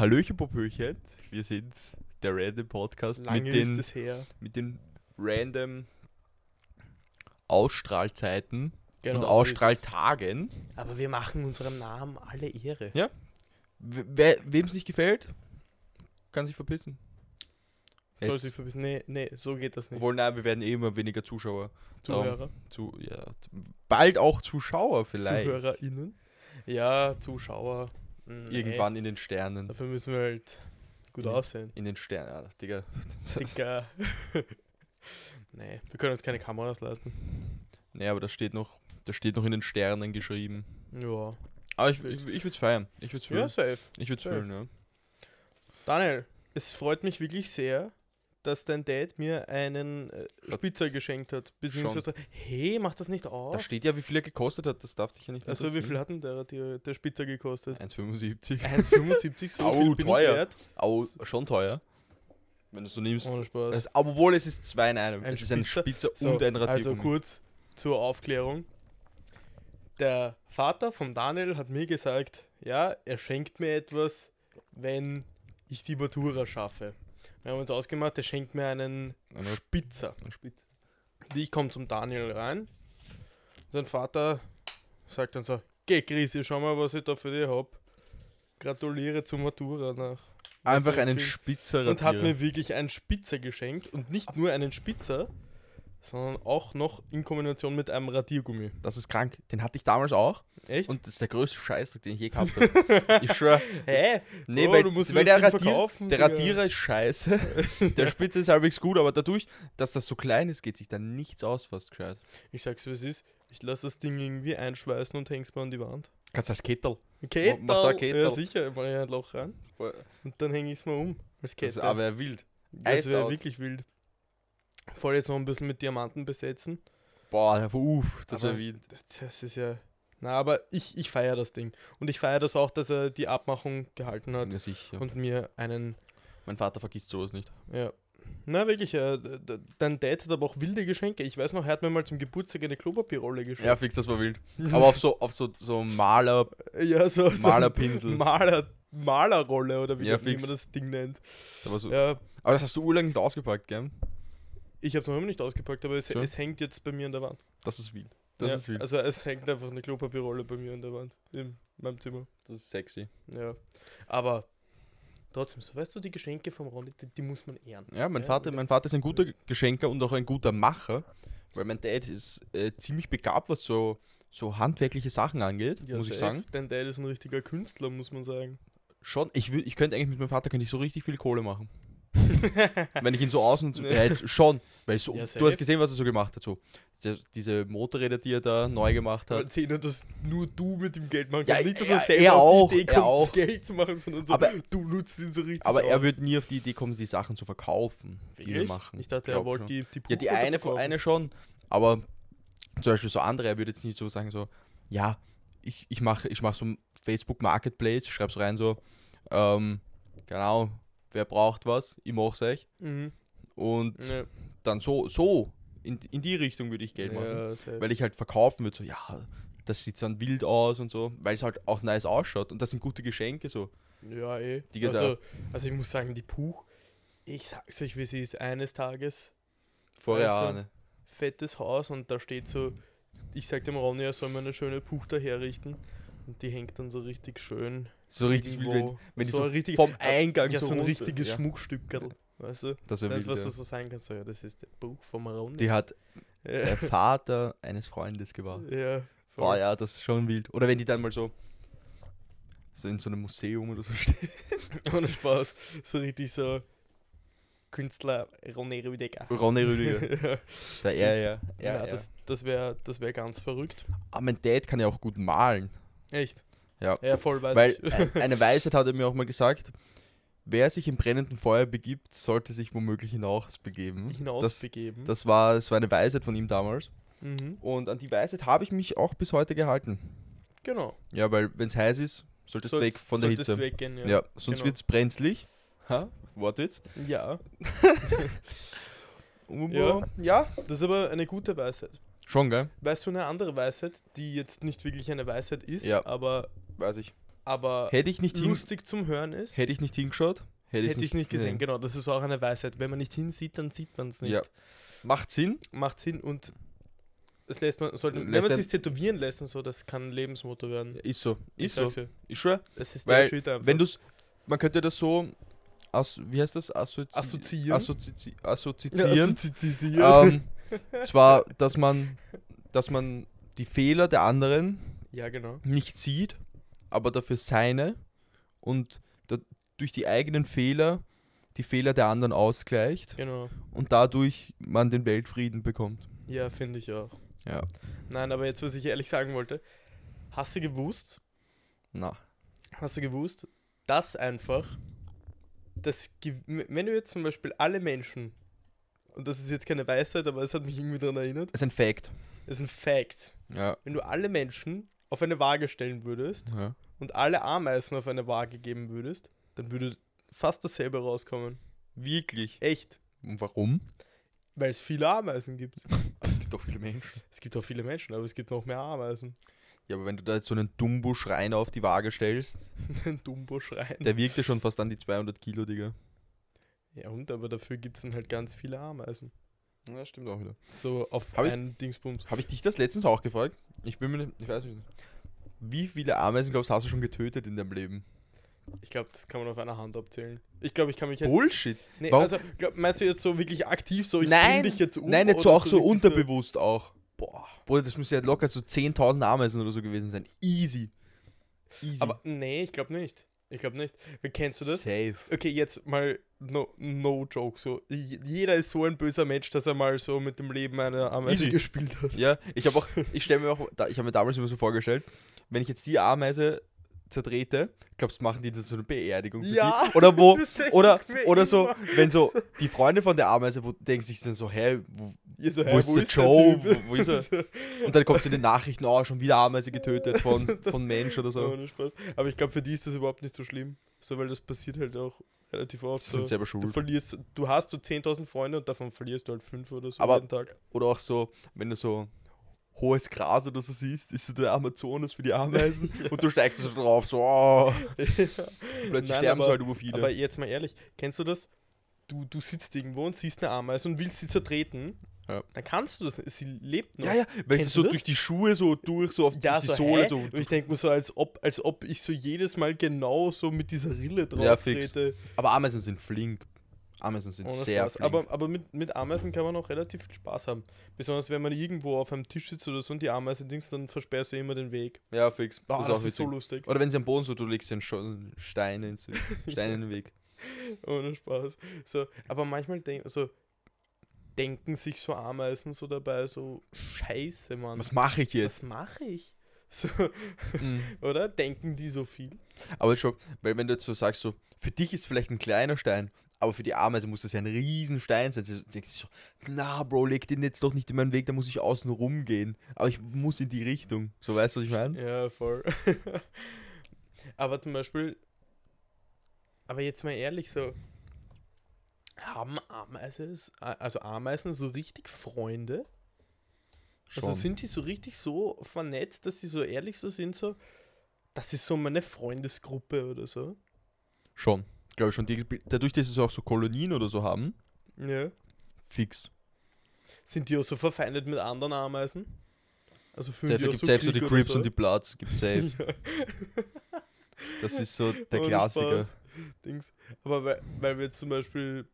Hallöchen, Popöchen. Wir sind der Random Podcast Lange mit den, mit den random Ausstrahlzeiten und Genau, so ist Ausstrahltagen. Aber wir machen unserem Namen alle Ehre. Ja. Wem es nicht gefällt, kann sich verpissen. Soll sich verbissen. Nee, nee, so geht das nicht. Obwohl, nein, wir werden eh immer weniger Zuschauer. Zuhörer. Zu, ja, bald auch Zuschauer vielleicht. ZuhörerInnen. Ja, Zuschauer. Nee, Irgendwann in den Sternen. Dafür müssen wir halt gut Ja. aussehen. In den Sternen, ja, Digga. Dicker. nee, wir können uns keine Kameras leisten. Nee, aber das steht noch, das steht noch in den Sternen geschrieben. Ja. Aber ich, ich, ich würde es feiern. Ich würde es Ja, fühlen. safe. ich würde es fühlen, ja. Daniel, es freut mich wirklich sehr, dass dein Dad mir einen äh, Spitzer geschenkt hat. Beziehungsweise, hey, mach das nicht Da auf. steht ja, wie viel er gekostet hat. Das darf dich ja nicht Also, wie viel hat denn der, der, der Spitzer gekostet? 1,75. 1,75, so Au, viel bin teuer. ich wert. Au, schon teuer. Wenn du so nimmst. Ohne Spaß. Aber obwohl es ist zwei in einem. Ein es ist ein Spitzer. Spitzer So, und ein also Radiergummi. kurz zur Aufklärung. Der Vater von Daniel hat mir gesagt, ja, er schenkt mir etwas, wenn ich die Matura schaffe. Wir haben uns ausgemacht, er schenkt mir einen Eine- Spitzer. ein Spitzer. Ich komme zum Daniel rein. Sein Vater sagt dann so, geh Grisi, schau mal, was ich da für dich hab. Gratuliere zur Matura nach. Einfach einen Spitzer und hat mir wirklich einen Spitzer geschenkt und nicht nur einen Spitzer, sondern auch noch in Kombination mit einem Radiergummi. Das ist krank. Den hatte ich damals auch. Echt? Und das ist der größte Scheißdreck, den ich je gehabt habe. ich schwöre. Hä? Nee, Oh, weil, du musst weil der, das Radier, verkaufen, der. Radierer ist scheiße. der Spitze ist halbwegs gut, aber dadurch, dass das so klein ist, geht sich da nichts aus fast gescheit. Ich sag's wie es ist, ich lasse das Ding irgendwie einschweißen und häng's mir an die Wand. Kannst du als Kettel. Kettel. mach da Kettel. Ja sicher, mach ich ein Loch rein. Und dann häng ich's mal um. Als Das Kette. ist aber wild. Das wäre wirklich wild. Voll jetzt noch ein bisschen mit Diamanten besetzen. Boah, uff, das Aber wäre wild. Das, das ist ja. Na, aber ich, ich feiere das Ding. Und ich feiere das auch, dass er die Abmachung gehalten hat Ja, sicher. und mir einen. mein Vater vergisst sowas nicht. Ja. Na, wirklich, äh, dein Dad hat aber auch wilde Geschenke. Ich weiß noch, er hat mir mal zum Geburtstag eine Klopapierrolle geschenkt. Ja, fix, das war wild. Aber auf so, auf so, so Maler, ja, so, so Malerpinsel. Maler, Malerrolle oder wie, Ja, das- wie man das Ding nennt. da war so. Ja, Aber das hast du urlang nicht ausgepackt, gell? Ich habe es noch immer nicht ausgepackt, aber es, So. es hängt jetzt bei mir an der Wand. Das ist wild. Das ja, ist wild. Also es hängt einfach eine Klopapierrolle bei mir an der Wand. In meinem Zimmer. Das ist sexy. Ja. Aber trotzdem, so weißt du, die Geschenke vom Ronny, die, die muss man ehren. Ja, mein Ja, Vater, mein Vater ist ein guter Geschenker und auch ein guter Macher, weil mein Dad ist äh, ziemlich begabt, was so, so handwerkliche Sachen angeht, muss ich safe. sagen. Dein Dad ist ein richtiger Künstler, muss man sagen. Schon, ich, ich könnte eigentlich mit meinem Vater könnte ich so richtig viel Kohle machen. Wenn ich ihn so aus und Nee. ja, halt schon, weil so, Ja, du hast gesehen, was er so gemacht hat, so diese, Motorräder, die er da neu gemacht hat. erzähl dass nur du mit dem Geld machen Ja, kannst. nicht, dass er- er selber er auf auch, die Idee er kommt, auch. Geld zu machen, sondern so, Aber- du nutzt ihn so richtig Aber er aus. wird nie auf die Idee kommen, die Sachen zu verkaufen, die wir Wirklich? machen. Ich dachte, er wollte die, die Ja, die eine, von- verkaufen. eine schon, aber zum Beispiel so andere, er würde jetzt nicht so sagen, so, ja, ich, ich mache ich mach so ein Facebook Marketplace, schreib's rein so, ähm, genau, wer braucht was, ich mach's euch. Mhm. Und Ja, dann so, so, in, in die Richtung würde ich Geld machen. ja. Weil ich halt verkaufen würde, so, ja, das sieht dann wild aus und so, weil es halt auch nice ausschaut. Und das sind gute Geschenke, so. Ja, eh. Die also, also ich muss sagen, die Puch, ich sag's euch, wie sie ist, eines Tages Vorher Also, Ahne. fettes Haus und da steht so, ich sag dem Ronny, er soll mir eine schöne Puch daherrichten und die hängt dann so richtig schön. So richtig wild, wenn, irgendwo. wenn die so so richtig- vom Eingang Ja, so, so ein richtiges ja, Schmuckstückerl, weißt du? Das wäre wild, was ja. du so sagen kannst, so, ja, das ist der Buch vom Ronny. Die hat der Vater eines Freundes gewartet. ja, Boah, ja, das ist schon wild. Oder wenn die dann mal so, so in so einem Museum oder so stehen. ohne Spaß. So richtig so Künstler Ronny Rüdiger. Ronny Rüdiger. ja, Der er, ja. ja, ja, ja. das, das wäre das wär ganz verrückt. Aber mein Dad kann ja auch gut malen. Echt? Ja. Ja, voll weiß Weil ich. ein- eine Weisheit hat er mir auch mal gesagt, wer sich im brennenden Feuer begibt, sollte sich womöglich hinaus begeben. Das, hinausbegeben. das, war, das war eine Weisheit von ihm damals. mhm. Und an die Weisheit habe ich mich auch bis heute gehalten. Genau. Ja, weil wenn es heiß ist, solltest du weg von der Hitze. weggehen, ja. Ja, sonst genau. wird es brenzlig. Ha? Wortwitz. Ja, Ja. ja. das ist aber eine gute Weisheit. Schon, gell? Weißt du eine andere Weisheit, die jetzt nicht wirklich eine Weisheit ist, Ja. aber Weiß ich. aber Hätte ich nicht, lustig zum Hören ist. hätte ich nicht hingeschaut, hätte, Hätte ich nicht gesehen, genau. Das ist auch eine Weisheit. Wenn man nicht hinsieht, dann sieht man es nicht. Ja. Macht Sinn. Macht Sinn und das lässt man, sollte, wenn Lässt man ein- sich tätowieren lässt und so, das kann ein Lebensmotto werden. Ist so. Ich Ist so. sag's dir. Ich schwör. Das ist der Shit einfach. Wenn du's, man könnte das so, as, wie heißt das? Assozi Assoziieren. Assozi ja, assoziieren. assoziieren. ähm, zwar, dass man, dass man die Fehler der anderen ja, genau. nicht sieht, aber dafür seine und da, durch die eigenen Fehler die Fehler der anderen ausgleicht Genau. und dadurch man den Weltfrieden bekommt. Ja, finde ich auch. Ja. Nein, aber jetzt, was ich ehrlich sagen wollte, hast du gewusst, Na. hast du gewusst, dass einfach, das, wenn du jetzt zum Beispiel alle Menschen, und das ist jetzt keine Weisheit, aber es hat mich irgendwie daran erinnert, Das ist ein Fact. das ist ein Fact, Ja. wenn du alle Menschen auf eine Waage stellen würdest ja. und alle Ameisen auf eine Waage geben würdest, dann würde fast dasselbe rauskommen. Wirklich. Echt. Und warum? Weil es viele Ameisen gibt. Aber es gibt auch viele Menschen. Es gibt auch viele Menschen, aber es gibt noch mehr Ameisen. Ja, aber wenn du da jetzt so einen Dumbo-Schreiner auf die Waage stellst, Ein Dumbo-Schrein. der wiegt ja schon fast an die 200 Kilo, Digga. Ja, und aber dafür gibt es dann halt ganz viele Ameisen. Ja, stimmt auch wieder. So auf Hab ich- einen Dingsbums. Habe ich dich das letztens auch gefragt? Ich bin mir nicht, ich weiß nicht. Wie viele Ameisen, glaubst du, hast du schon getötet in deinem Leben? Ich glaube, das kann man auf einer Hand abzählen. Ich glaube, ich kann mich jetzt. Bullshit. Nee, Warum- also, glaub, meinst du jetzt so wirklich aktiv so, ich Nein, dich jetzt um? Nein, nicht so auch so unterbewusst auch. Boah. Bruder, das müsste ja locker so 10.000 Ameisen oder so gewesen sein. Easy. Easy. Aber nee, ich glaube nicht. Ich glaube nicht. Wie kennst du das? Safe. Okay, jetzt mal no, no joke. So, jeder ist so ein böser Mensch, dass er mal so mit dem Leben einer Ameise Easy. gespielt hat. Ja, ich habe auch, ich stelle mir auch, ich habe mir damals immer so vorgestellt, wenn ich jetzt die Ameise zertrete, glaubst du, machen die das so eine Beerdigung für Ja, die? Oder wo, oder, oder so, immer. wenn so die Freunde von der Ameise, wo denken sich dann so, hä, wo, so, Wo ist der der Joe? Typ? Wo- wo ist er? und dann kommt zu den Nachrichten, oh, schon wieder Ameise getötet von, von Mensch oder so. Ohne Spaß. Aber ich glaube, für die ist das überhaupt nicht so schlimm. So, weil das passiert halt auch relativ oft. Sie So. sind selber Du schuld. verlierst, du hast so 10.000 Freunde und davon verlierst du halt 5 oder so Aber- jeden Tag. Oder auch so, wenn du so hohes Gras oder so siehst, ist so der Amazonas für die Ameisen und du steigst so drauf, so, oh, plötzlich Nein, sterben aber- so halt über viele. Aber jetzt mal ehrlich, kennst du das? Du, du sitzt irgendwo und siehst eine Ameise und willst sie zertreten. Ja. Dann kannst du das. Sie lebt noch. ja, ja, weil sie so das? durch die Schuhe so durch, so auf Ja, die so, Sohle hä? so. Und ich denke mir so, als ob, als ob ich so jedes Mal genau so mit dieser Rille drauf Ja, fix. trete. Aber Ameisen sind flink. Ameisen sind Ohne sehr Spaß. flink. Aber, aber mit, mit Ameisen kann man auch relativ viel Spaß haben. Besonders wenn man irgendwo auf einem Tisch sitzt oder so und die Ameise Dings, dann versperrst du immer den Weg. ja, fix. Boah, das das, ist auch ist so lustig. Oder wenn sie am Boden so, du legst den Scho- Stein ins Stein in den Weg. Ohne Spaß. So, aber manchmal denk, so, denken sich so Ameisen so dabei, so Scheiße, Mann. Was mache ich jetzt? Was mache ich? So, Mhm. oder? Denken die so viel? Aber schon, weil wenn du jetzt so sagst, so, für dich ist vielleicht ein kleiner Stein, aber für die Ameise muss das ja ein riesen Stein sein. Sie denkt sich so, na Bro, leg den jetzt doch nicht in meinen Weg, da muss ich außen rumgehen. Aber ich muss in die Richtung. So weißt du, was ich meine? Ja, voll. aber zum Beispiel, aber jetzt mal ehrlich, so, haben Ameisen, also Ameisen so richtig Freunde? Also sind die so richtig so vernetzt, dass sie so ehrlich so sind, so, das ist so meine Freundesgruppe oder so? Schon. Glaube ich schon. Die, dadurch, dass sie auch so Kolonien oder so haben, Ja. fix. Sind die auch so verfeindet mit anderen Ameisen? Also Safe, die gibt safe so die Crips und die Bloods, gibt safe. Ja. Das ist so der Ohne Klassiker. Spaß. Dings. Aber weil, weil wir jetzt zum Beispiel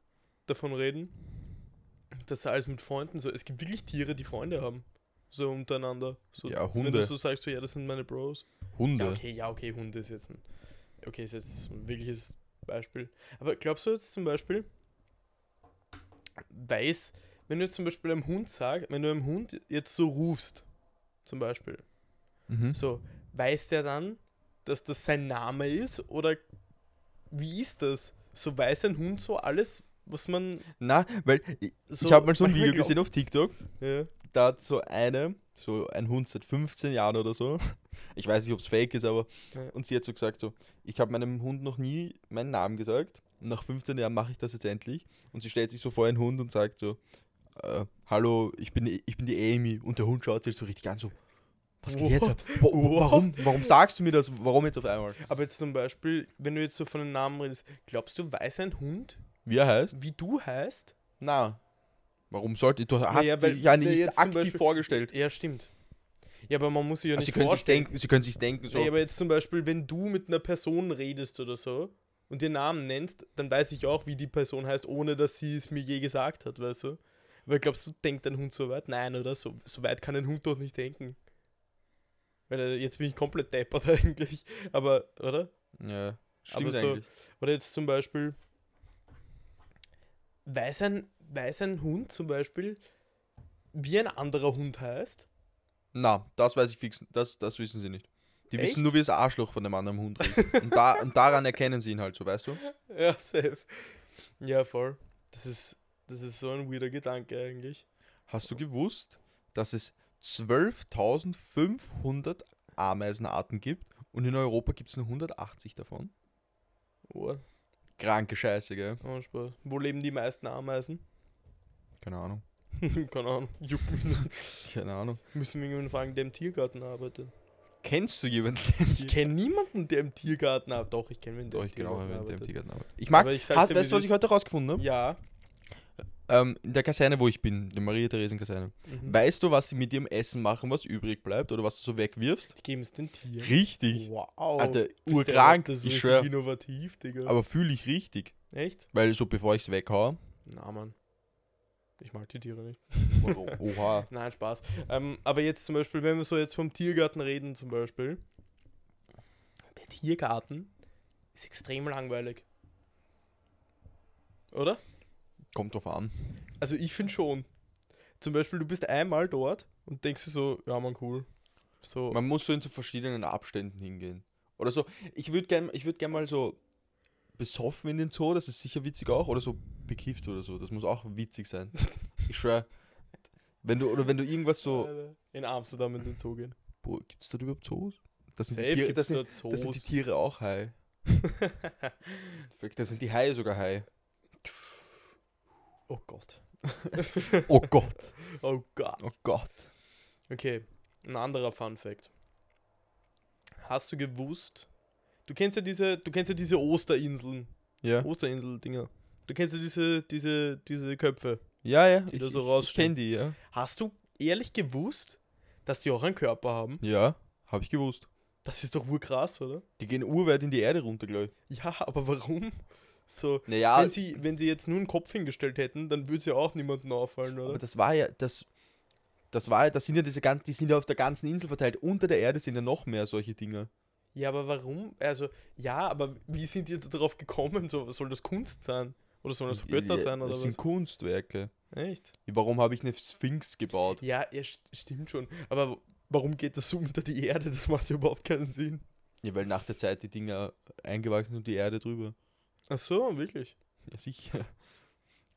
davon reden, dass alles mit Freunden so. Es gibt wirklich Tiere, die Freunde haben. So untereinander. So, Ja, Wenn Hunde. du so sagst, so, ja, das sind meine Bros. Hunde. Ja, okay, ja, okay, Hunde ist jetzt ein. Okay, ist jetzt ein wirkliches Beispiel. Aber glaubst du jetzt zum Beispiel, weiß, wenn du jetzt zum Beispiel einem Hund sagst, wenn du einem Hund jetzt so rufst, zum Beispiel, Mhm. so, weiß der dann, dass das sein Name ist? Oder wie ist das? So weiß ein Hund so alles, was man. Na, weil ich, So ich habe mal so ein Video gesehen auf. TikTok. Ja. Da hat so eine, so ein Hund seit 15 Jahren oder so. Ich weiß nicht, ob es fake ist, aber. Ja. Und sie hat so gesagt: so, Ich habe meinem Hund noch nie meinen Namen gesagt. Und nach 15 Jahren mache ich das jetzt endlich. Und sie stellt sich so vor einen Hund und sagt so: äh, Hallo, ich bin, ich bin die Amy. Und der Hund schaut sich so richtig an, so: Was geht jetzt? Warum, warum sagst du mir das? Warum jetzt auf einmal? Aber jetzt zum Beispiel, wenn du jetzt so von den Namen redest, glaubst du, weiß ein Hund, Wie er heißt? wie du heißt? Na. Warum sollte du hast Naja, weil dich ja nicht aktiv Beispiel- vorgestellt. Ja, stimmt. Ja, aber man muss sich ja Also nicht sie können sich vorstellen. denken, sie können sich denken so. Nee, aber jetzt zum Beispiel, wenn du mit einer Person redest oder so und den Namen nennst, dann weiß ich auch, wie die Person heißt, ohne dass sie es mir je gesagt hat, weißt du? Weil glaubst du, denkt ein Hund so weit? Nein, oder? So, so weit kann ein Hund doch nicht denken. Weil äh, jetzt bin ich komplett deppert eigentlich. Aber, oder? ja, stimmt so- eigentlich. Oder jetzt zum Beispiel, weiß ein, weiß ein Hund zum Beispiel, wie ein anderer Hund heißt? Na, das weiß ich fix. Das, das wissen sie nicht. Die Echt? wissen nur, wie das Arschloch von dem anderen Hund riecht. und, da, und daran erkennen sie ihn halt so, weißt du? Ja, safe. Ja, voll. Das ist, das ist so ein weirder Gedanke eigentlich. Hast du gewusst, dass es 12.500 Ameisenarten gibt und in Europa gibt es nur 180 davon? Oh, Kranke Scheiße, gell? oh Spaß. Wo leben die meisten Ameisen? Keine Ahnung. Keine Ahnung. Juckt mich nicht. Keine Ahnung. Müssen wir jemanden fragen, der im Tiergarten arbeitet. Kennst du jemanden, Ich kenne niemanden, der im Tiergarten arbeitet. Doch, ich kenne wen, der Doch, im ich genau, Tiergarten der im arbeitet. Tiergarten arbeitet. Ich mag, Aber ich hast, dir, weißt du, was ich heute rausgefunden habe? Ja. Ähm, in der Kaserne, wo ich bin, der Maria-Theresen-Kaserne. Mhm. Weißt du, was sie mit ihrem Essen machen, was übrig bleibt oder was du so wegwirfst? Ich gebe es den Tieren. Richtig. Wow. Alter, urkrank, Das ist schwör. innovativ, Digga. Aber fühle ich richtig. Echt? Weil so bevor ich es weghaue. Na, Mann. Ich mag die Tiere nicht. Oha. Nein, Spaß. Ähm, aber jetzt zum Beispiel, wenn wir so jetzt vom Tiergarten reden, zum Beispiel. Der Tiergarten ist extrem langweilig. Oder? Kommt drauf an. Also ich finde schon. Zum Beispiel, du bist einmal dort und denkst dir so, ja man, cool. So, Man muss so in so verschiedenen Abständen hingehen. Oder so. Ich würde gerne ich würd gern mal so besoffen in den Zoo, das ist sicher witzig auch. Oder so bekifft oder so. Das muss auch witzig sein. Ich schwör. Wenn du, oder wenn du irgendwas so. in Amsterdam in den Zoo gehen. Boah, gibt's dort überhaupt Zoos? Das sind, die Tiere, das, sind, das sind die Tiere auch high. Vielleicht, Da sind die Haie sogar high. Oh Gott. Oh Gott. Oh Gott. Oh Gott. Okay, ein anderer Fun Fact. Hast du gewusst? Du kennst ja diese, du kennst ja diese Osterinseln, Ja. Osterinsel-Dinger. Du kennst ja diese, diese, diese Köpfe. Ja, ja. Die ich, da so ich, ich rausstehen. kenne die, ja. Hast du ehrlich gewusst, dass die auch einen Körper haben? Ja, habe ich gewusst. Das ist doch urkrass, oder? Die gehen urweit in die Erde runter, glaube ich. Ja, aber warum? So, Naja, wenn, sie, wenn sie jetzt nur einen Kopf hingestellt hätten, dann würde es ja auch niemandem auffallen, aber oder? das war ja, das, das war ja, das sind ja diese ganzen, die sind ja auf der ganzen Insel verteilt. Unter der Erde sind ja noch mehr solche Dinger. Ja, aber warum? Also, ja, aber wie sind die da drauf gekommen? So, soll das Kunst sein? Oder sollen das Götter Ja, sein, oder Das was? sind Kunstwerke. Echt? Warum habe ich eine Sphinx gebaut? Ja, ja, st- stimmt schon. Aber warum geht das so unter die Erde? Das macht ja überhaupt keinen Sinn. Ja, weil nach der Zeit die Dinger eingewachsen sind und die Erde drüber. Ach so, wirklich? Ja, sicher.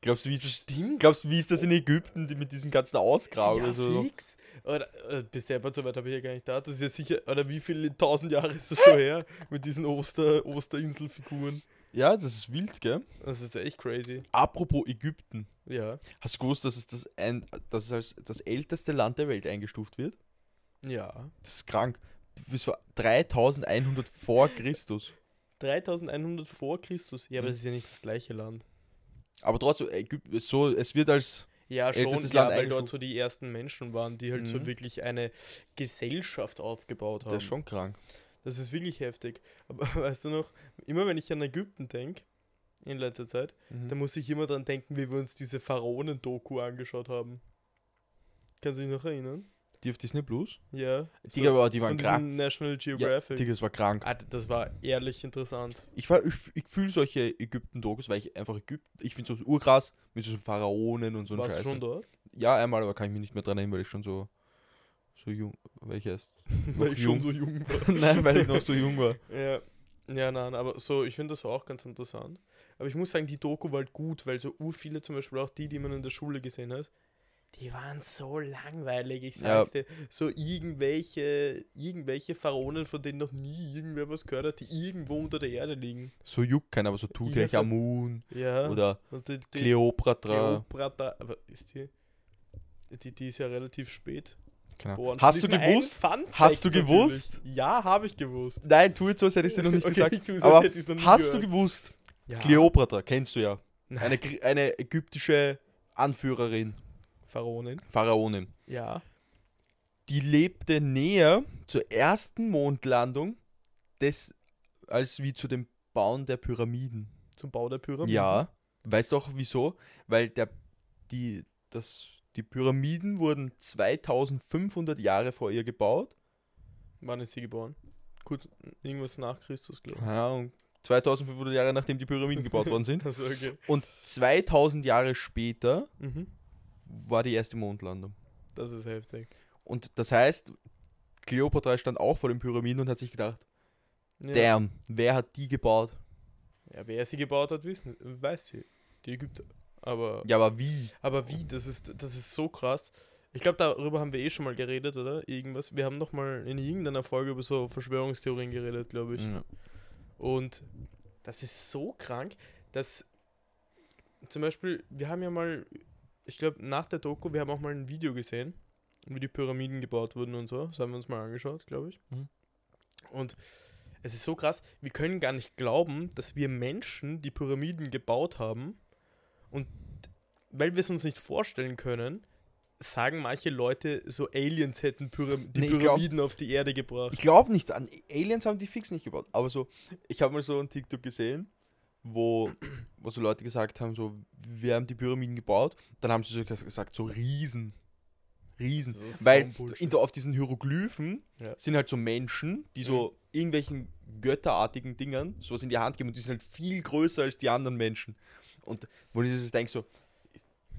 Glaubst du, wie ist das, Stimmt. glaubst du, wie ist das in Ägypten, die mit diesen ganzen Ausgraben ja, oder so? fix. Oder, äh, bis der so weit habe ich ja gar nicht da. Das ist ja sicher, oder wie viele tausend Jahre ist das schon her mit diesen Oster, Osterinselfiguren? Ja, das ist wild, gell? Das ist echt crazy. Apropos Ägypten. Ja. Hast du gewusst, dass es, das ein, dass es als das älteste Land der Welt eingestuft wird? Ja. Das ist krank. Bis vor 3100 vor Christus. 3100 vor Christus. Ja, aber Mhm. das ist ja nicht das gleiche Land. Aber trotzdem, Ägypten, so, es wird als. Ja, schon, Ältestes ja, Land weil dort so die ersten Menschen waren, die halt so Mhm. wirklich eine Gesellschaft aufgebaut haben. Das ist schon krank. Das ist wirklich heftig. Aber weißt du noch, immer wenn ich an Ägypten denke, in letzter Zeit, Mhm. da muss ich immer dran denken, wie wir uns diese Pharaonen-Doku angeschaut haben. Kannst du dich noch erinnern? Die auf Disney Plus? Ja. Die, aber, die waren krank. National Ja, Geographic. Digga, das war krank. ah, das war ehrlich interessant. Ich, war- ich, ich fühle solche Ägypten-Dokus, weil ich einfach Ägypten, ich finde so urkrass mit so Pharaonen und so Warst du Scheiß. schon dort? Ja, einmal, aber kann ich mich nicht mehr dran erinnern, weil ich schon so, so jung, weil ich erst, Weil ich schon jung. so jung war. nein, weil ich noch so jung war. Ja, ja, nein, aber so, ich finde das auch ganz interessant. Aber ich muss sagen, die Doku war halt gut, weil so ur viele, zum Beispiel auch die, die man in der Schule gesehen hat, die waren so langweilig, ich Ja. sag's dir. So irgendwelche, irgendwelche Pharaonen, von denen noch nie irgendwer was gehört hat, die irgendwo unter der Erde liegen. So juckt keiner, aber so Tutanchamun Ja. oder und die, die Kleopatra. Kleopatra, aber ist die, die, die ist ja relativ spät. Bohren. Hast du gewusst? Hast du gewusst? natürlich. Ja, habe ich gewusst. Nein, tu jetzt so, als hätte ich dir noch nicht Okay, gesagt. ich tu's, als Aber hast du gehört. gewusst? Ja. Kleopatra, kennst du ja. Nein. Eine, eine ägyptische Anführerin, Pharaonin. Pharaonin. Ja. Die lebte näher zur ersten Mondlandung des, als wie zu dem Bauen der Pyramiden. Zum Bau der Pyramide. Ja. Weißt du auch wieso? Weil der, die, das, die Pyramiden wurden 2500 Jahre vor ihr gebaut. Wann ist sie geboren? Gut, irgendwas nach Christus, glaube Keine Ahnung. 2500 Jahre nachdem die Pyramiden gebaut worden ich. sind. Also, okay. Und 2000 Jahre später Mhm. War die erste Mondlandung. Das ist heftig. Und das heißt, Kleopatra stand auch vor den Pyramiden und hat sich gedacht, Ja. damn, wer hat die gebaut? ja, wer sie gebaut hat, wissen, weiß sie. Die Ägypter. Aber, Ja, aber wie? aber wie? Das ist, das ist so krass. Ich glaube, darüber haben wir eh schon mal geredet, oder? Irgendwas. Wir haben noch mal in irgendeiner Folge über so Verschwörungstheorien geredet, glaube ich. Ja. Und das ist so krank, dass zum Beispiel, wir haben ja mal, ich glaube, nach der Doku, wir haben auch mal ein Video gesehen, wie die Pyramiden gebaut wurden und so. Das haben wir uns mal angeschaut, glaube ich. Mhm. Und es ist so krass, wir können gar nicht glauben, dass wir Menschen die Pyramiden gebaut haben. Und weil wir es uns nicht vorstellen können, sagen manche Leute, so Aliens hätten Pyram die Nee, ich glaub- Pyramiden auf die Erde gebracht. Ich glaube nicht, an Aliens haben die fix nicht gebaut. Aber so, ich habe mal so ein TikTok gesehen, wo, wo so Leute gesagt haben, so, wir haben die Pyramiden gebaut. Dann haben sie so ges- gesagt, so Riesen. Riesen. Das so Weil in, auf diesen Hieroglyphen Ja. sind halt so Menschen, die so irgendwelchen götterartigen Dingern sowas in die Hand geben und die sind halt viel größer als die anderen Menschen. Und wo ich so denke, so,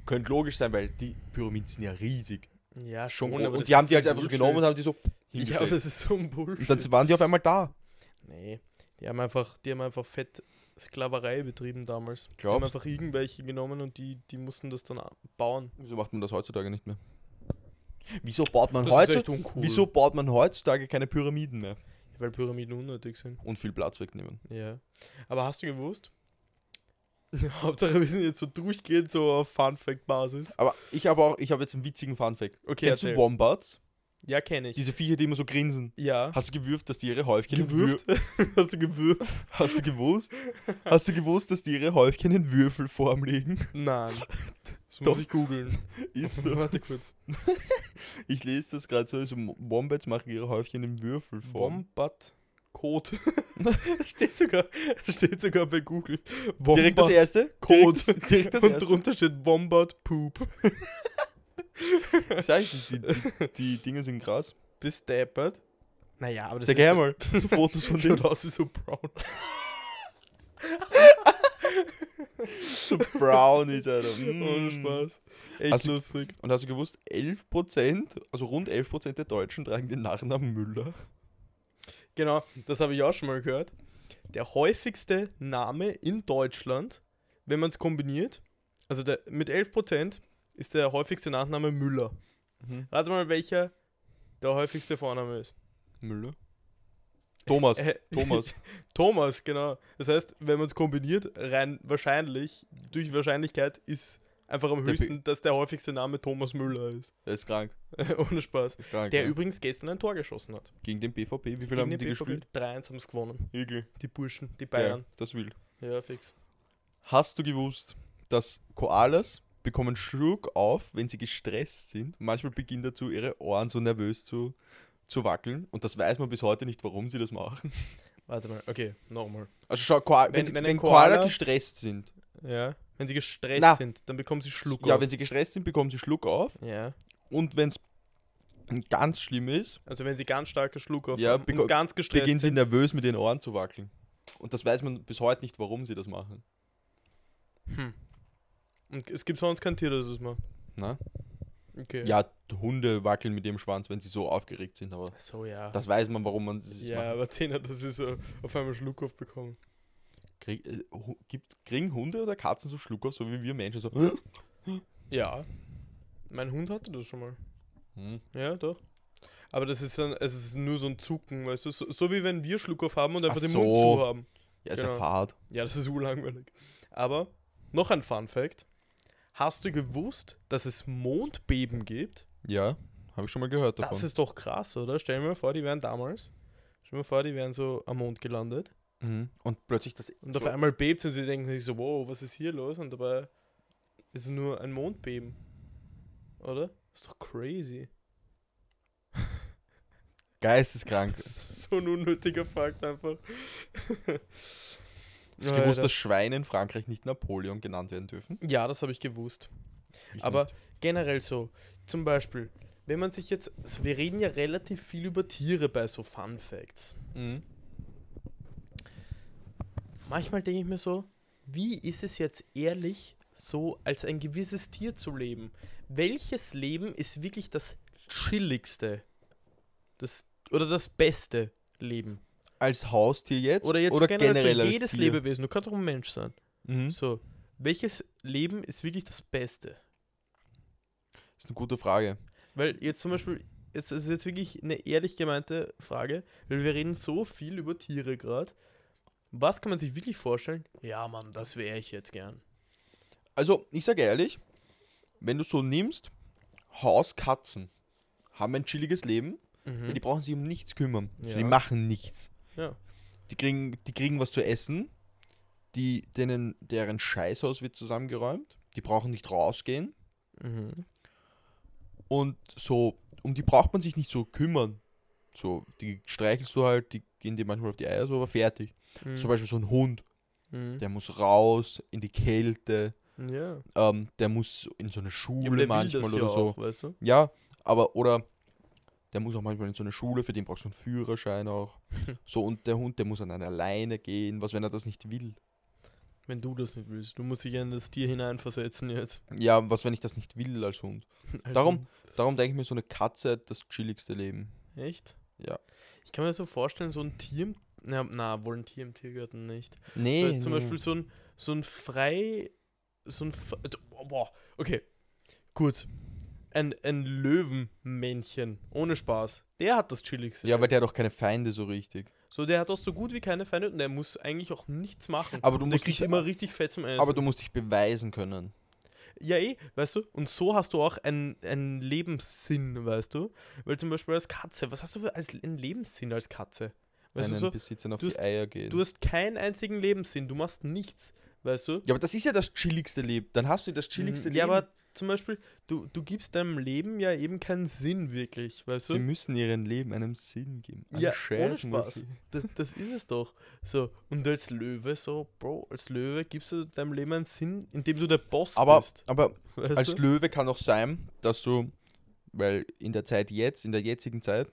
könnte logisch sein, weil die Pyramiden sind ja riesig. Ja, Schon Und das die haben die halt so einfach so genommen und haben die so Ja, hingestellt. das ist so ein Bullshit. und dann waren die auf einmal da. nee, die haben einfach, die haben einfach fett Sklaverei betrieben damals. Die haben Glaubst? einfach irgendwelche genommen und die, die mussten das dann bauen. Wieso macht man das heutzutage nicht mehr? Wieso baut man heutzutage, wieso baut man heutzutage keine Pyramiden mehr Weil Pyramiden unnötig sind. und viel Platz wegnehmen? Ja. Aber hast du gewusst? Hauptsache, wir sind jetzt so durchgehend so auf Fun-Fact-Basis. Aber ich habe auch, ich habe jetzt einen witzigen Funfact. Okay, Kennst erzähl. du Wombats? Ja, kenne ich. Diese Viecher, die immer so grinsen. ja. Hast du gewürft, dass die ihre Häufchen in gewürft? hast du gewürft? Wür- Hast du gewusst? Hast du gewusst, dass die ihre Häufchen in Würfelform legen? Nein. Das Doch. muss ich googeln. Ist so. Warte kurz. Ich lese das gerade so, also Wombats machen ihre Häufchen in Würfelform. Wombat Code. steht, sogar, steht sogar bei Google. Direkt das Wombat erste? Code. Direkt, direkt das Und erste. drunter steht Wombat Poop. Sag ich, die, die, die Dinge sind krass. Bis deppert. Naja, aber das Sag ist her mal, so Fotos von Schaut dem. aus wie so brown. So Brownies, Alter. Mm. Ohne Spaß. Echt Hast du- lustig. Und hast du gewusst, 11%, also rund 11% der Deutschen tragen den Nachnamen Müller. Genau, das habe ich auch schon mal gehört. Der häufigste Name in Deutschland, wenn man es kombiniert, also der, mit 11% ist der häufigste Nachname Müller. Rate mal, welcher der häufigste Vorname ist. Müller? Thomas. Äh, Thomas. Thomas, genau. Das heißt, wenn man es kombiniert, rein wahrscheinlich, durch Wahrscheinlichkeit ist einfach am Der höchsten, dass der häufigste Name Thomas Müller ist. Der ist krank. Ohne Spaß. Krank. Der ja. übrigens gestern ein Tor geschossen hat. Gegen den BVB, wie viel Gegen haben die BVB. gespielt? 3-1 haben es gewonnen. Igel. Die Burschen, die Bayern. Bayern. das wild. Ja, fix. Hast du gewusst, dass Koalas bekommen Schluck auf, wenn sie gestresst sind? Manchmal beginnen dazu ihre Ohren so nervös zu, zu wackeln. Und das weiß man bis heute nicht, warum sie das machen. Warte mal, okay, nochmal. Also schau, Koa wenn, Wenn- wenn wenn, Koala, Koala- gestresst sind. Ja. Wenn sie gestresst Na. sind, dann bekommen sie Schluck ja, auf. wenn sie gestresst sind, bekommen sie Schluck auf. ja. Und wenn es ganz schlimm ist, Also wenn sie ganz starke Schluck auf Ja, und ganz gestresst beginnen sie nervös mit den Ohren zu wackeln. Und das weiß man bis heute nicht, warum sie das machen. Hm. Und es gibt sonst kein Tier, das es macht. Na? Okay. Ja, Hunde wackeln mit ihrem Schwanz, wenn sie so aufgeregt sind, aber So, ja. das weiß man, warum man es ja, macht. aber Zehner, dass sie so auf einmal Schluck aufbekommen. Krieg, äh, gibt, kriegen Hunde oder Katzen so Schluck auf, so wie wir Menschen? So, Ja. Mein Hund hatte das schon mal. Hm. Ja, doch. Aber das ist dann, es ist nur so ein Zucken, weißt du? So, so wie wenn wir Schluck auf haben und einfach Ach den so. Mund zu haben. Ja, ist ja Genau. fad. Ja, das ist urlangweilig. Aber noch ein Fun Fact. Hast du gewusst, dass es Mondbeben gibt? Ja, Habe ich schon mal gehört davon. Das ist doch krass, oder? Stell dir mal vor, die wären damals. Stell dir mal vor, die wären so am Mond gelandet. mhm. Und plötzlich das. Und auf so- einmal bebt und sie denken sich so, wow, was ist hier los? Und dabei ist es nur ein Mondbeben. Oder? ist doch crazy. Geisteskrank. Das ist so ein unnötiger Fakt einfach. Hast du gewusst, dass Schweine in Frankreich nicht Napoleon genannt werden dürfen? Ja, das habe ich gewusst. Ich Aber nicht. generell so, zum Beispiel, wenn man sich jetzt, also wir reden ja relativ viel über Tiere bei so Fun Facts. Mhm. Manchmal denke ich mir so, wie ist es jetzt ehrlich, so als ein gewisses Tier zu leben? Welches Leben ist wirklich das chilligste? Das, oder das beste Leben? Als Haustier jetzt? Oder jetzt oder generell, generell als jedes Tier? Lebewesen. Du kannst auch ein Mensch sein. Mhm. So, welches Leben ist wirklich das Beste? ist eine gute Frage. Weil jetzt zum Beispiel, jetzt ist jetzt wirklich eine ehrlich gemeinte Frage, weil wir reden so viel über Tiere gerade. Was kann man sich wirklich vorstellen? Ja, Mann, das wäre ich jetzt gern. Also, ich sage ehrlich, wenn du so nimmst, Hauskatzen haben ein chilliges Leben, weil die brauchen sich um nichts kümmern. Ja. Die machen nichts. Ja. Die kriegen, die kriegen was zu essen, die, denen, deren Scheißhaus wird zusammengeräumt, die brauchen nicht rausgehen Mhm. und so, um die braucht man sich nicht so kümmern. So, die streichelst du halt, die gehen dir manchmal auf die Eier, so, aber fertig. Mhm. Zum Beispiel so ein Hund, Mhm. der muss raus in die Kälte, Ja. ähm, der muss in so eine ja Schule will manchmal oder ja so. auch, weißt du? Ja, aber oder der muss auch manchmal in so eine Schule, für den brauchst du einen Führerschein auch. so, und der Hund, der muss an eine Leine gehen, was wenn er das nicht will. Wenn du das nicht willst. Du musst dich ja in das Tier hineinversetzen jetzt. Ja, was wenn ich das nicht will als Hund. Also, Darum- Darum denke ich mir, so eine Katze hat das chilligste Leben. Echt? Ja. Ich kann mir so vorstellen, so ein Tier. im- Na, na wohl ein Tier im Tiergarten nicht. Nee, So zum nee. Beispiel so ein, so ein frei. So ein. Boah, okay. Kurz. Ein, ein Löwenmännchen. Ohne Spaß. Der hat das chilligste. Ja, weil der hat doch keine Feinde so richtig. so, der hat auch so gut wie keine Feinde und der muss eigentlich auch nichts machen. Aber du der musst dich, immer richtig fett zum Essen. aber du musst dich beweisen können. Ja, eh, weißt du? Und so hast du auch einen, einen Lebenssinn, weißt du? Weil zum Beispiel als Katze, was hast du für als, einen Lebenssinn als Katze? Weißt Deinen du so? Besitzern auf du die hast- Eier gehen. Du hast keinen einzigen Lebenssinn, du machst nichts, weißt du? ja, aber das ist ja das chilligste Leben. Dann hast du das chilligste ja, Leben. aber zum Beispiel, du, du gibst deinem Leben ja eben keinen Sinn wirklich, weißt Sie du? müssen ihrem Leben einen Sinn geben. Einen Ja, Scheiß ohne Spaß. Das, das ist es doch. So, und als Löwe, so, Bro, als Löwe gibst du deinem Leben einen Sinn, indem du der Boss Aber, bist. aber Weißt als du? Löwe kann auch sein, dass du, weil in der Zeit jetzt, in der jetzigen Zeit,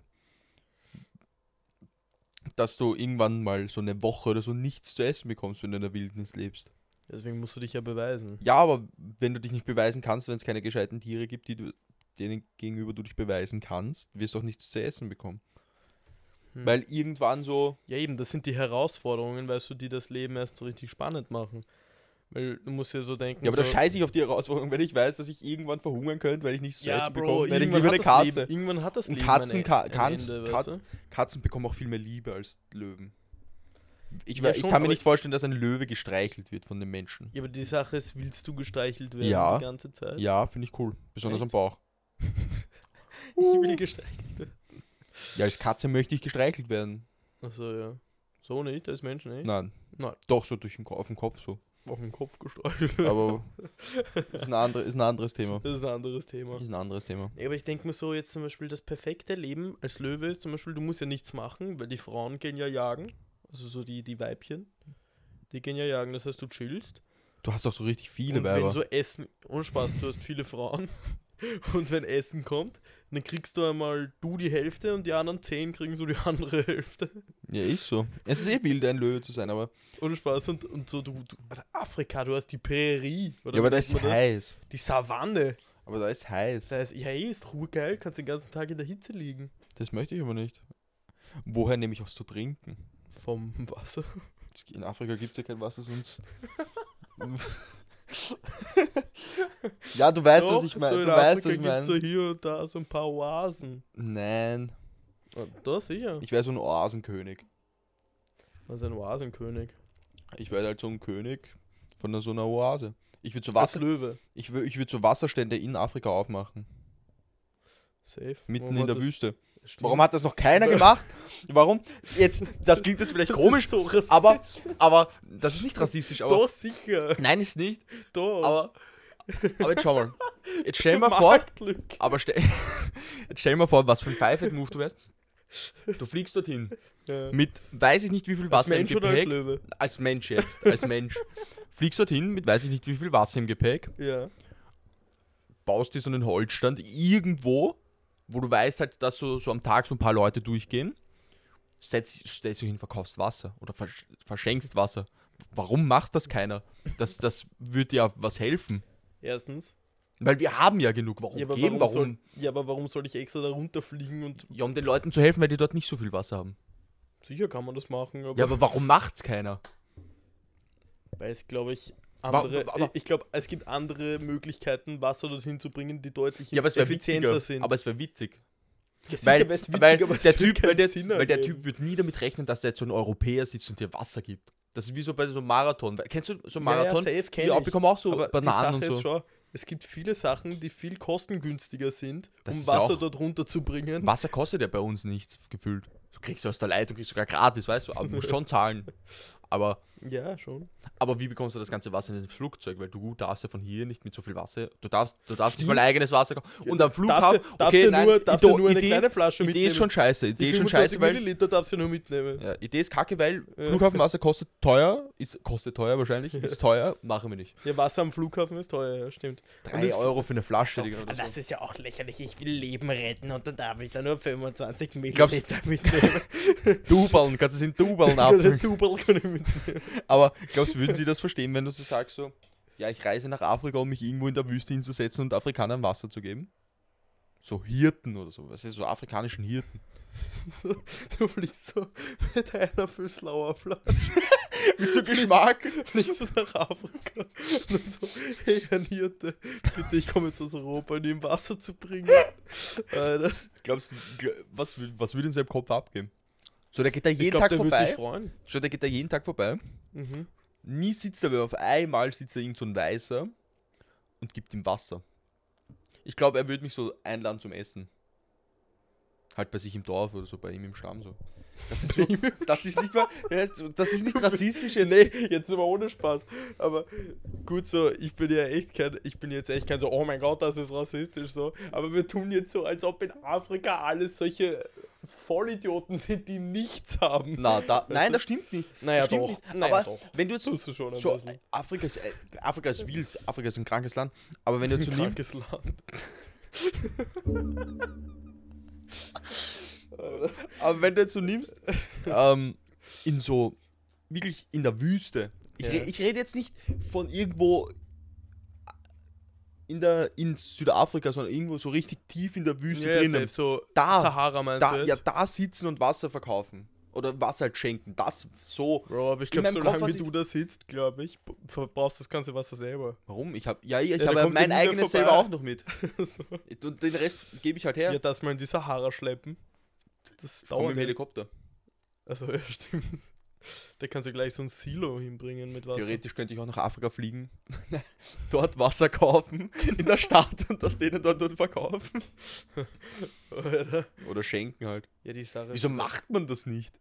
dass du irgendwann mal so eine Woche oder so nichts zu essen bekommst, wenn du in der Wildnis lebst. Deswegen musst du dich ja beweisen. Ja, aber wenn du dich nicht beweisen kannst, wenn es keine gescheiten Tiere gibt, die du, denen gegenüber du dich beweisen kannst, wirst du auch nichts zu essen bekommen. Hm. Weil irgendwann so, Ja, eben, das sind die Herausforderungen, weißt du, die das Leben erst so richtig spannend machen. Weil du musst ja so denken. ja, aber da so, scheiße ich auf die Herausforderung, wenn ich weiß, dass ich irgendwann verhungern könnte, weil ich nichts zu ja, essen Bro, bekomme, werde ich irgendwann lieber eine hat das Katze. Leben, irgendwann hat das Und Leben Katzen ein, ein Ende, Katz- weißt Katzen bekommen auch viel mehr Liebe als Löwen. Ich, Ja, ich schon, kann mir nicht vorstellen, dass ein Löwe gestreichelt wird von den Menschen. Ja, aber die Sache ist, willst du gestreichelt werden Ja. die ganze Zeit? Ja, finde ich cool. Besonders Echt? am Bauch. Ich will gestreichelt werden. Ja, als Katze möchte ich gestreichelt werden. Achso, ja. So nicht, als Mensch nicht. Nein. Nein. Doch, so durch den, auf den Kopf so. Auf den Kopf gestreichelt. Aber ist ein, andere, ist ein anderes Thema. Das ist ein anderes Thema. Ist ein anderes Thema. Ja, aber ich denke mir so, jetzt zum Beispiel das perfekte Leben als Löwe ist zum Beispiel, du musst ja nichts machen, weil die Frauen gehen ja jagen. Also so die, die Weibchen. Die gehen ja jagen, das heißt, du chillst. Du hast auch so richtig viele und wenn Weiber. so Essen, ohne Spaß, du hast viele Frauen. Und wenn Essen kommt, dann kriegst du einmal du die Hälfte und die anderen zehn kriegen so die andere Hälfte. Ja, ist so. Es ist eh wild, ein Löwe zu sein, aber. Ohne Spaß. Und, und so, du, du, Afrika, du hast die Prärie. Oder ja, aber da ist das? heiß. Die Savanne. Aber da ist heiß. Da ist, ja, eh, ist geil, kannst den ganzen Tag in der Hitze liegen. Das möchte ich aber nicht. Woher nehme ich was zu trinken? Vom Wasser. In Afrika gibt es ja kein Wasser, sonst. ja, du weißt, was Doch, ich meine. so du weißt, was Afrika ich gibt's so meine. hier und da so ein paar Oasen. Nein. Da sicher. Ich wäre so ein Oasenkönig. Was ist ein Oasenkönig? Ich wäre halt so ein König von so einer Oase. Ich würde so Was Wasser, Löwe. ich würd, ich würd so Wasserstände in Afrika aufmachen. Safe. mitten Warum in der Wüste. Stimmt. Warum hat das noch keiner gemacht? Warum? Jetzt, das klingt jetzt vielleicht Das komisch, so aber, aber das ist nicht rassistisch, aber. Doch, sicher. Nein, ist nicht. Doch. Aber, aber jetzt schau mal. Jetzt stell mal vor, aber stell, jetzt stell mal vor, was für ein Pfeifet-Move du wärst. Du fliegst dorthin Ja. mit, weiß ich nicht wie viel Als Wasser Mensch im oder als Gepäck. Löwe? Als Mensch jetzt, als Mensch. Fliegst dorthin mit, weiß ich nicht wie viel Wasser im Gepäck. Ja. baust dir so einen Holzstand irgendwo, wo du weißt halt, dass so, so am Tag so ein paar Leute durchgehen, setzt, stellst du hin, verkaufst Wasser oder versch verschenkst Wasser. Warum macht das keiner? Das, das würde ja was helfen. Erstens. Weil wir haben ja genug. Warum Ja aber, geben? warum Warum? Soll, ja, aber warum soll ich extra da runterfliegen und Ja, um den Leuten zu helfen, weil die dort nicht so viel Wasser haben. sicher kann man das machen, aber, Ja, aber warum macht's keiner? weil es glaube ich andere wa- aber- ich glaube es gibt andere Möglichkeiten Wasser dorthin zu bringen, die deutlich Ja, aber effizienter witziger. sind. Aber es wäre witzig. ja, sicher Weil, witzig, aber der typ, weil, der, Sinn weil der ergeben. Typ wird nie damit rechnen, dass der jetzt so ein Europäer sitzt und dir Wasser gibt. Das ist wie so bei so einem Marathon. Kennst du so einen Marathon? Ja, ja, safe kenn ich. bekommen auch so aber die Bananen Sache und so. ist schon, es gibt viele Sachen, die viel kostengünstiger sind, Das um Wasser auch- dort runterzubringen. Wasser kostet ja bei uns nichts, gefühlt. Du kriegst aus der Leitung, kriegst sogar gratis, weißt du, aber du musst schon zahlen. Aber, Ja, schon. aber wie bekommst du das ganze Wasser in das Flugzeug? Weil du darfst ja von hier nicht mit so viel Wasser, du darfst, du darfst nicht mal eigenes Wasser kaufen. Und am Flughafen, darfst okay, du nein, nur, darfst du Idee- nur eine Idee, kleine Flasche Idee mitnehmen. ist schon scheiße, Die Idee ist schon 25 scheiße, weil, Milliliter darfst du nur mitnehmen. ja, Idee ist kacke, weil Ja. Flughafenwasser kostet teuer, ist, kostet teuer wahrscheinlich, ist teuer, machen wir nicht. Ja, Wasser am Flughafen ist teuer, ja, stimmt. Und 3 es- Euro für eine Flasche, Digga, oder Ah, Das so. ist ja auch lächerlich. Ich will Leben retten und dann darf ich da nur 25 Glaubst- Milliliter mitnehmen. Dubeln, kannst du es in Dubeln abfüllen. Double kann ich mitnehmen. Aber glaubst du, würden sie das verstehen, wenn du so sagst, so, ja, ich reise nach Afrika, um mich irgendwo in der Wüste hinzusetzen und Afrikanern Wasser zu geben? So Hirten oder so, was ist so afrikanischen Hirten? Du fliegst so mit einer Füßlauer Flasche. Mit so Geschmack. Fliegst du nach Afrika und dann so, hey Herr Hirte, bitte, ich komme jetzt aus Europa, um ihm Wasser zu bringen. Alter. Glaubst du, was, was würde in seinem Kopf abgehen? So, der geht da Ich jeden glaub, Tag der würde sich vorbei. freuen. So, der geht da jeden Tag vorbei. Mhm. Nie sitzt er, aber auf einmal sitzt da irgend so ein Weißer und gibt ihm Wasser. Ich glaube, er würde mich so einladen zum Essen. Halt bei sich im Dorf oder so, bei ihm im Stamm so. Das ist, so, das ist nicht mal, das ist nicht rassistisch jetzt. Nee, jetzt aber ohne Spaß. Aber gut so, ich bin ja echt kein, ich bin jetzt echt kein so, oh mein Gott, das ist rassistisch so. Aber wir tun jetzt so, als ob in Afrika alles solche Vollidioten sind, die nichts haben. Na, da, nein, das stimmt nicht. Naja, das stimmt doch. nicht. Naja, aber doch. wenn du jetzt Tust du schon so bisschen. Afrika, ist, äh, Afrika ist wild, Afrika ist ein krankes Land, aber wenn du jetzt so nimmst, Krankes Land. aber wenn du jetzt so nimmst, ähm, in so, wirklich in der Wüste. Ich, Ja. re ich rede jetzt nicht von irgendwo in der in Südafrika, sondern irgendwo so richtig tief in der Wüste Ja, drinnen. so Da, Sahara meinst Da, du ja, da sitzen und Wasser verkaufen. Oder Wasser halt schenken. Das so. Bro, aber ich glaube, Kopf hat wie du da sitzt, glaube ich, verbrauchst das ganze Wasser selber. Warum? Ich habe ja, ich, ich Ja, habe mein eigenes selber auch noch mit. so. Und den Rest gebe ich halt her. Ja, das mal in die Sahara schleppen. Das Komm dauert im ja. Helikopter. Also, ja, stimmt. Da kannst du gleich so ein Silo hinbringen mit Wasser. Theoretisch könnte ich auch nach Afrika fliegen, dort Wasser kaufen in der Stadt und das denen dort, dort verkaufen. Oder? Oder schenken halt. Ja, die Sache. Wieso macht man das nicht?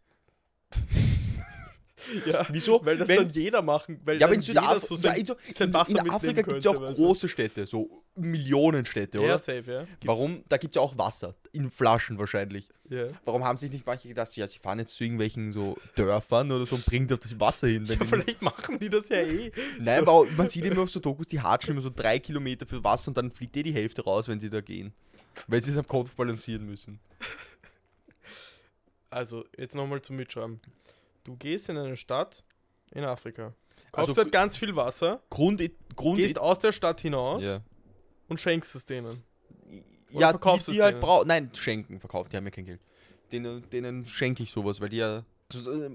Ja, Wieso? weil das Wenn- dann jeder machen. Weil Ja, aber in Südafrika, so ja, in, so, in, in Afrika gibt es ja auch große Städte, so Millionenstädte, oder? Ja, safe, ja. Gibt's- Warum? Da gibt es ja auch Wasser. In Flaschen wahrscheinlich. Ja. Warum haben sich nicht manche gedacht, ja, sie fahren jetzt zu irgendwelchen so Dörfern oder so und bringen dort Wasser hin? Ja, vielleicht machen die das ja eh. Nein, so. aber man sieht immer auf so Dokus, die hatschen immer so drei Kilometer für Wasser und dann fliegt eh die Hälfte raus, wenn sie da gehen. Weil sie es am Kopf balancieren müssen. Also, jetzt nochmal zum Mitschreiben. Du gehst in eine Stadt in Afrika. Kaufst Also- ganz viel Wasser, Grund, Grund gehst aus der Stadt hinaus ja. und schenkst es denen. Oder ja, verkaufst die, es die halt denen? brauchen. Nein, schenken, verkauft, die haben ja kein Geld. Denen, denen schenke ich sowas, weil die ja. Äh,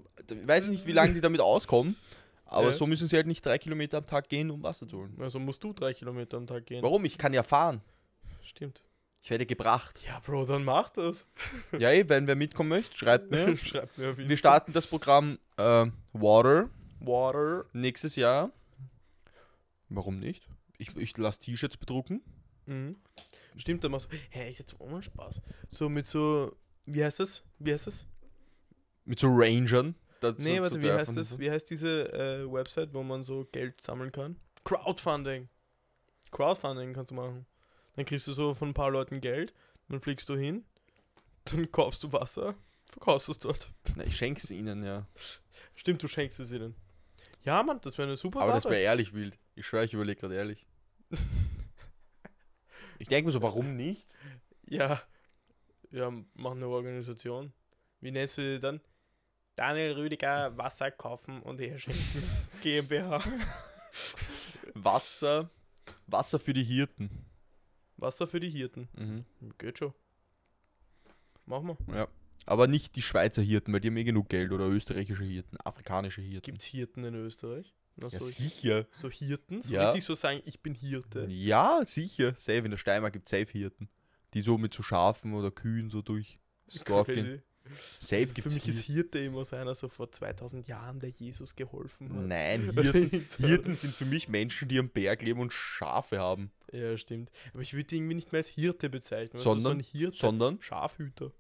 weiß ich nicht, wie lange die damit auskommen, aber Ja. so müssen sie halt nicht drei Kilometer am Tag gehen, um Wasser zu holen. Also musst du drei Kilometer am Tag gehen. Warum? Ich kann ja fahren. Stimmt. Ich werde gebracht. Ja, Bro, dann mach das. ja, ey, wenn wer mitkommen möchte, schreibt mir. Schreib mir auf Wir Insta. starten das Programm äh, Water Water. nächstes Jahr. Warum nicht? Ich, ich lasse T-Shirts bedrucken. Mhm. Stimmt, da machst du. Hä, ich jetzt ohne Spaß. So mit so. Wie heißt das? Wie heißt das? Mit so Rangern. da Nee, warte, wie heißt das? Wie heißt diese äh, Website, wo man so Geld sammeln kann? Crowdfunding. Crowdfunding kannst du machen. Dann kriegst du so von ein paar Leuten Geld, dann fliegst du hin, dann kaufst du Wasser, verkaufst es dort. Na, ich schenk's ihnen, ja. Stimmt, du schenkst es ihnen. Ja, Mann, das wäre eine super Aber das Sache. wäre ehrlich wild. Ich schwöre, ich überlege gerade ehrlich. ich denke mir so, warum nicht? Ja. Ja, mach eine Organisation. Wie nennst du die dann? Daniel Rüdiger Wasser kaufen und herschenken. GmbH. Wasser, Wasser für die Hirten. Wasser für die Hirten. Mhm. Geht schon. Machen wir. Ja. Aber nicht die Schweizer Hirten, weil die haben eh genug Geld oder österreichische Hirten, afrikanische Hirten. Gibt es Hirten in Österreich? Na, ja, so, sicher. so Hirten? So Ja. richtig so sagen, ich bin Hirte. Ja, sicher. Safe. In der Steiermark gibt es Safe-Hirten. Die so mit so Schafen oder Kühen so durch das Dorf gehen. Safe Also für mich ist Hirte immer so einer so vor 2000 Jahren, der Jesus geholfen hat. Nein, Hirten, Hirten sind für mich Menschen, die am Berg leben und Schafe haben. Ja, stimmt. Aber ich würde die irgendwie nicht mehr als Hirte bezeichnen. Sondern? So ein Hirte. Sondern, Schafhüter.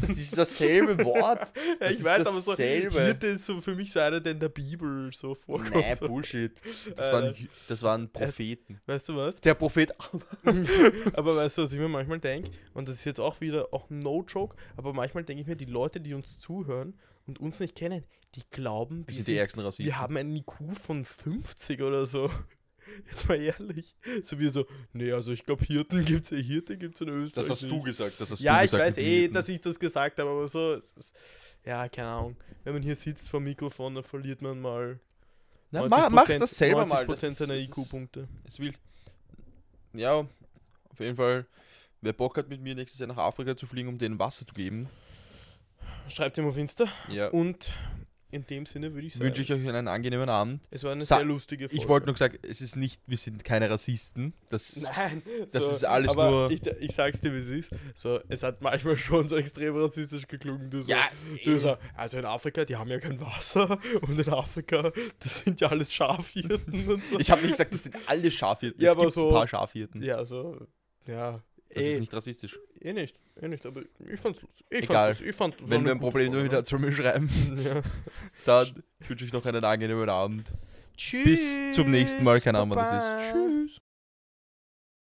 Das ist dasselbe Wort. Das ich weiß, aber so dasselbe. Hirte ist so für mich so einer, der in der Bibel so vorkommt. Nein, so. Bullshit. Das Äh, waren, das waren Propheten. Weißt du was? Der Prophet. aber weißt du, was ich mir manchmal denke? Und das ist jetzt auch wieder auch no joke, aber manchmal denke ich mir, die Leute, die uns zuhören und uns nicht kennen, die glauben, Wir sind die sind, wir haben einen IQ von 50 oder so. Jetzt mal ehrlich. So wie so, nee, also ich glaube, Hirten gibt es ja, Hirte gibt es in Österreich. das hast du gesagt. Das hast Ja, du ich gesagt weiß mit den eh, Hirten. dass ich das gesagt habe, aber so, es ist, ja, keine Ahnung. Wenn man hier sitzt vor dem Mikrofon, dann verliert man mal Na, mach, mach das selber mal. 90% Das seiner ist- das ist- IQ-Punkte. Ist wild. Ja, auf jeden Fall. Wer Bock hat, mit mir nächstes Jahr nach Afrika zu fliegen, um denen Wasser zu geben, Schreibt ihm auf Insta. ja, Und in dem Sinne würde ich sagen, wünsche ich euch einen angenehmen Abend. es war eine Sa- sehr lustige Folge. Ich wollte nur sagen, es ist nicht, wir sind keine Rassisten. Das, Nein, das so, ist alles aber nur- Ich, ich sag's dir, wie es ist. So, es hat manchmal schon so extrem rassistisch geklungen. Du so, Ja, du eh. so, also in Afrika, die haben ja kein Wasser. Und in Afrika, das sind ja alles Schafhirten und so. ich habe nicht gesagt, das sind alle Schafhirten. Ja, es aber gibt so- ein paar Schafhirten. Ja, so, ja. Das eh, ist nicht rassistisch. eh nicht, eh nicht, aber ich fand's lustig. Ich Egal. Fand's. Ich fand, Wenn wir ein Problem Folge, wieder zu mir schreiben, Ja. dann wünsche ich noch einen angenehmen Abend. Tschüss. Bis zum nächsten Mal, keine Ahnung, wann das ist. Tschüss.